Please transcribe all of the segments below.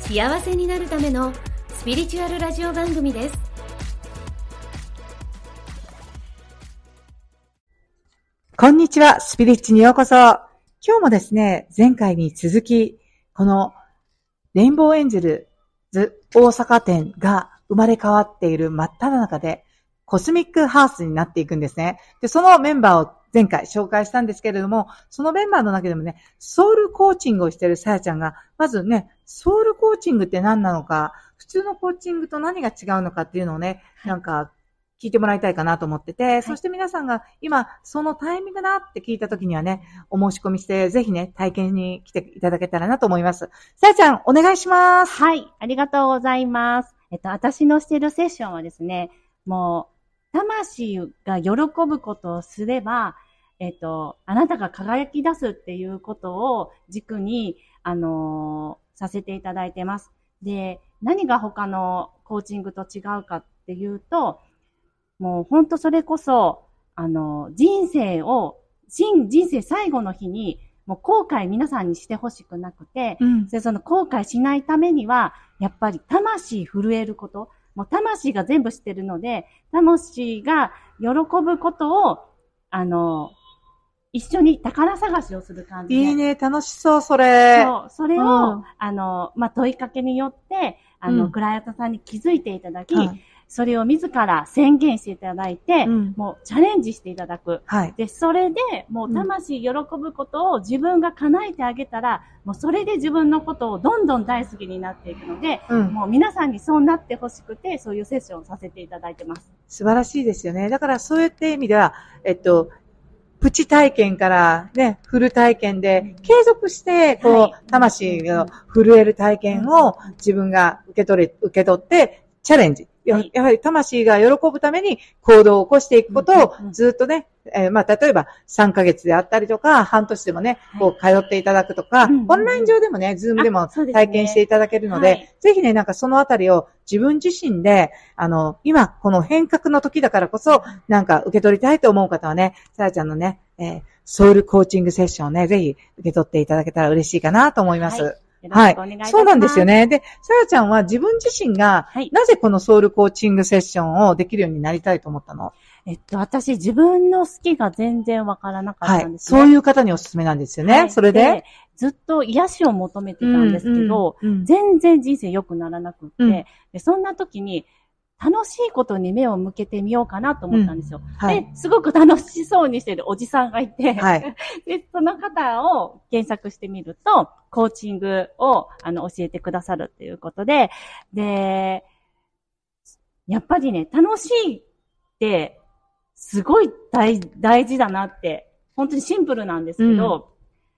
幸せになるためのスピリチュアルラジオ番組ですこんにちは、スピリッチにようこそ。今日もですね、前回に続き、このレインボーエンジェルズ大阪店が生まれ変わっている真っ只中で、コスミックハウスになっていくんですね。で、そのメンバーを前回紹介したんですけれども、そのメンバーの中でもね、ソウルコーチングをしているさやちゃんが、まずね、ソウルコーチングって何なのか、普通のコーチングと何が違うのかっていうのをね、なんか聞いてもらいたいかなと思ってて、はい、そして皆さんが今、そのタイミングだって聞いた時にはね、お申し込みして、ぜひね、体験に来ていただけたらなと思います。さやちゃん、お願いします。はい、ありがとうございます。えっと、私のしているセッションはですね、もう、魂が喜ぶことをすれば、えっと、あなたが輝き出すっていうことを軸に、あのー、させていただいてます。で、何が他のコーチングと違うかっていうと、もう本当それこそ、あの、人生を、人、人生最後の日に、もう後悔皆さんにしてほしくなくて、うん、でその後悔しないためには、やっぱり魂震えること、もう魂が全部知ってるので、魂が喜ぶことを、あの、一緒に宝探しをする感じいいね、楽しそう、それ。そう、それを、うん、あの、まあ、問いかけによって、あの、うん、クライアントさんに気づいていただき、はいそれを自ら宣言していただいて、うん、もうチャレンジしていただく。はい。で、それで、もう魂喜ぶことを自分が叶えてあげたら、もうそれで自分のことをどんどん大好きになっていくので、うん、もう皆さんにそうなってほしくて、そういうセッションをさせていただいてます。素晴らしいですよね。だからそういった意味では、えっと、プチ体験からね、フル体験で、継続して、こう、はい、魂の震える体験を自分が受け取れ、受け取って、チャレンジ。ややはり魂が喜ぶために行動を起こしていくことをずっとね、えー、まあ、例えば3ヶ月であったりとか、半年でもね、こう通っていただくとか、オンライン上でもね、ズームでも体験していただけるので、でねはい、ぜひね、なんかそのあたりを自分自身で、あの、今この変革の時だからこそ、なんか受け取りたいと思う方はね、さやちゃんのね、えー、ソウルコーチングセッションをね、ぜひ受け取っていただけたら嬉しいかなと思います。はいはい。そうなんですよね。で、さやちゃんは自分自身が、はい、なぜこのソウルコーチングセッションをできるようになりたいと思ったの？えっと、私自分の好きが全然わからなかったんですね、はい。そういう方におすすめなんですよね。はい、それで？ずっと癒しを求めてたんですけど、うんうんうん、全然人生良くならなくって、うん、で、そんな時に、楽しいことに目を向けてみようかなと思ったんですよ。うん。はい、で、すごく楽しそうにしてるおじさんがいて、はい、で、その方を検索してみると、コーチングをあの教えてくださるっていうことで、で、やっぱりね、楽しいって、すごい大大事だなって、本当にシンプルなんですけど、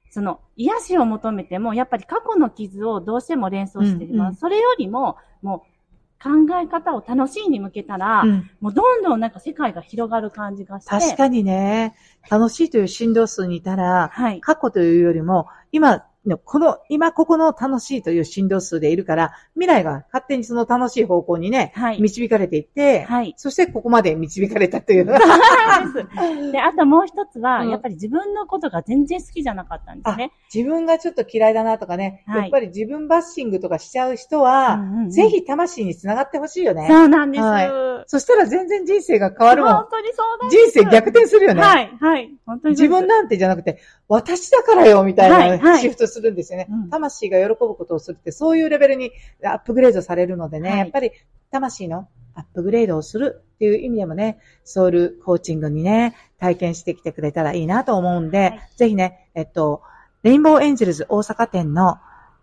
うん、その、癒しを求めても、やっぱり過去の傷をどうしても連想しています。うんうん、それよりも、もう、考え方を楽しいに向けたら、うん、もうどんどんなんか世界が広がる感じがして。確かにね、楽しいという振動数にいたら、はい、過去というよりも、今この、今ここの楽しいという振動数でいるから、未来が勝手にその楽しい方向にね、はい、導かれていって、はい、そしてここまで導かれたという。です。で、あともう一つは、うん、やっぱり自分のことが全然好きじゃなかったんですね。自分がちょっと嫌いだなとかね、はい、やっぱり自分バッシングとかしちゃう人は、うんうんうん、ぜひ魂につながってほしいよね。そうなんです、はい。そしたら全然人生が変わるもん。本当にそうなんです。人生逆転するよね。はい、はい。本当に自分なんてじゃなくて、私だからよ、みたいなシフトするんですよね。はいはい魂が喜ぶことをするって、そういうレベルにアップグレードされるのでね、はい、やっぱり魂のアップグレードをするっていう意味でもね、ソウルコーチングにね、体験してきてくれたらいいなと思うんで、はい、ぜひね、えっと、レインボーエンジェルズ大阪店の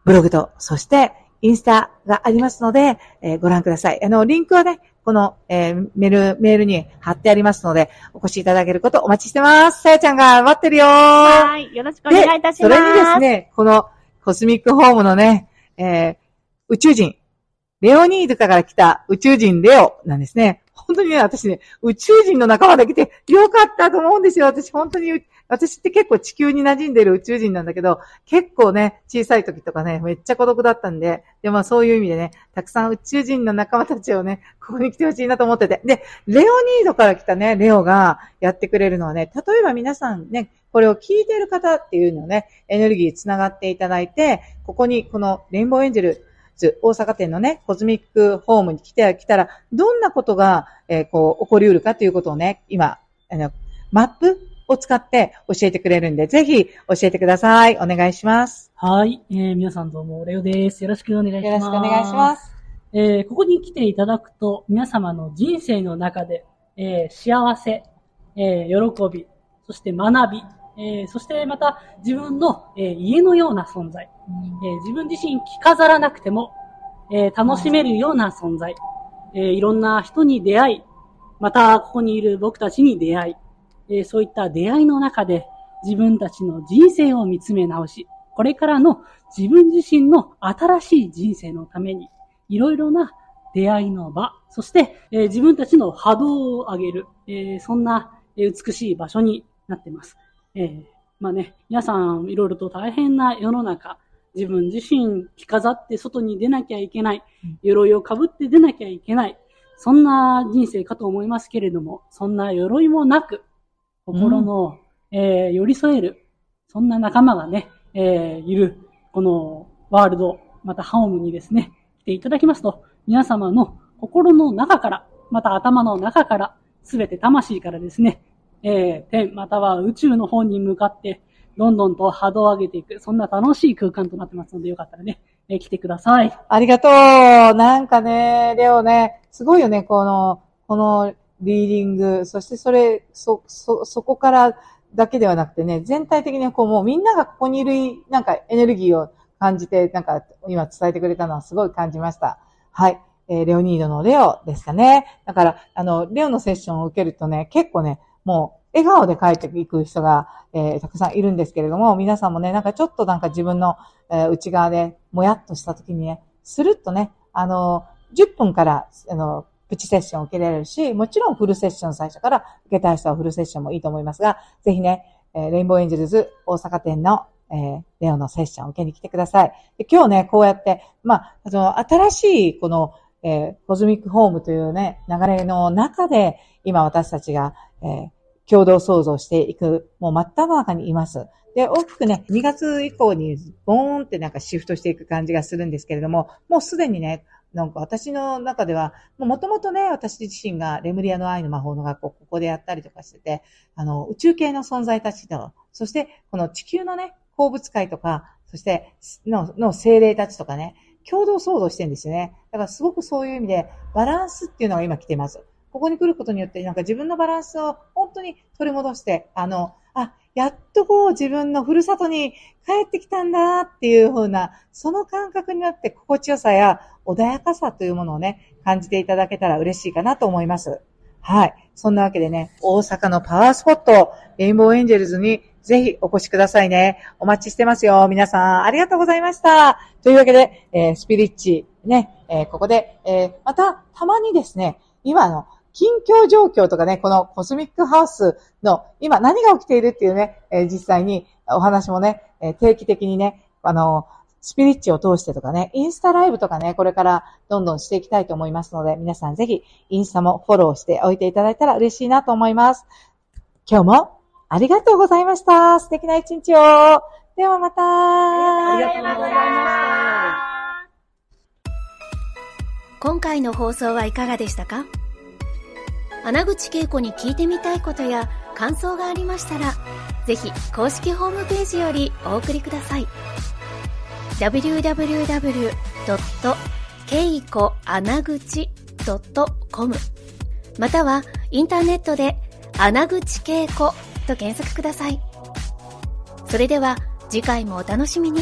ブログと、そしてインスタがありますので、えー、ご覧ください。あの、リンクはね、この、えー、メール、メールに貼ってありますので、お越しいただけることお待ちしてます。さやちゃんが待ってるよはい。よろしくお願いいたします。それにですね、このコスミックホームのね、えー、宇宙人、レオニードから来た宇宙人レオなんですね。本当にね、私ね、宇宙人の仲間で来てよかったと思うんですよ。私本当に、私って結構地球に馴染んでる宇宙人なんだけど、結構ね、小さい時とかね、めっちゃ孤独だったんで、でもそういう意味でね、たくさん宇宙人の仲間たちをね、ここに来てほしいなと思ってて。で、レオニードから来たね、レオがやってくれるのはね、例えば皆さんね、これを聞いている方っていうのをね、エネルギーつながっていただいて、ここにこのレインボーエンジェル大阪店のね、コズミックホームに来て、来たら、どんなことが、えー、こう、起こり得るかということをね、今、あの、マップを使って教えてくれるんで、ぜひ教えてください。お願いします。はい。えー、皆さんどうも、レオです。よろしくお願いします。よろしくお願いします。えー、ここに来ていただくと、皆様の人生の中で、えー、幸せ、えー、喜び、そして学び、えー、そしてまた自分の、えー、家のような存在、えー、自分自身着飾らなくても、え楽しめるような存在、えいろんな人に出会い、またここにいる僕たちに出会い、えそういった出会いの中で自分たちの人生を見つめ直し、これからの自分自身の新しい人生のために、いろいろな出会いの場、そして、え自分たちの波動を上げる、えそんな美しい場所になっています。え、まあね、皆さんいろいろと大変な世の中、自分自身着飾って外に出なきゃいけない、鎧をかぶって出なきゃいけない、そんな人生かと思いますけれども、そんな鎧もなく、心の、うん、えー、寄り添える、そんな仲間がね、えー、いる、このワールド、またハオムにですね、来ていただきますと、皆様の心の中から、また頭の中から、すべて魂からですね、えー、天または宇宙の方に向かって、どんどんと波動を上げていく、そんな楽しい空間となってますので、よかったらね、えー、来てください。ありがとうなんかね、レオね、すごいよね、この、このリーディング、そしてそれ、そ、そ、そこからだけではなくてね、全体的にこうもうみんながここにいる、なんかエネルギーを感じて、なんか今伝えてくれたのはすごい感じました。はい。えー、レオニードのレオでしたね。だから、あの、レオのセッションを受けるとね、結構ね、もう、笑顔で帰っていく人が、えー、たくさんいるんですけれども、皆さんもね、なんかちょっとなんか自分の、えー、内側でもやっとした時にね、スルッとね、あの、10分から、あの、プチセッションを受けられるし、もちろんフルセッション最初から受けたい人はフルセッションもいいと思いますが、ぜひね、え、レインボーエンジェルズ大阪店の、えー、レオのセッションを受けに来てください。で今日ね、こうやって、まあ、その新しいこの、えー、コズミックホームというね、流れの中で、今私たちが、えー、共同創造していく、もう真っ只中にいます。で、大きくね、2月以降にボーンってなんかシフトしていく感じがするんですけれども、もうすでにね、なんか私の中では、もともとね、私自身がレムリアの愛の魔法の学校、ここでやったりとかしてて、あの、宇宙系の存在たちと、そしてこの地球のね、鉱物界とか、そしての、の精霊たちとかね、共同創造してるんですよね。だからすごくそういう意味で、バランスっていうのが今来てます。ここに来ることによって、なんか自分のバランスを本当に取り戻して、あの、やっとこう自分のふるさとに帰ってきたんだっていう風な、その感覚になって心地よさや穏やかさというものをね、感じていただけたら嬉しいかなと思います。はい。そんなわけでね、大阪のパワースポット、レインボーエンジェルズにぜひお越しくださいね。お待ちしてますよ。皆さん、ありがとうございました。というわけで、えー、スピリッチ、ね、えー、ここで、えー、また、たまにですね、今の、近況状況とかね、このコスミックハウスの今何が起きているっていうね、えー、実際にお話もね、えー、定期的にね、あの、スピリッチを通してとかね、インスタライブとかね、これからどんどんしていきたいと思いますので、皆さんぜひインスタもフォローしておいていただいたら嬉しいなと思います。今日もありがとうございました。素敵な一日を。ではまた。ありがとうございました。今回の放送はいかがでしたか？穴口恵子に聞いてみたいことや感想がありましたら、ぜひ公式ホームページよりお送りください。www.keikoanaguchi.com またはインターネットで穴口恵子と検索ください。それでは次回もお楽しみに。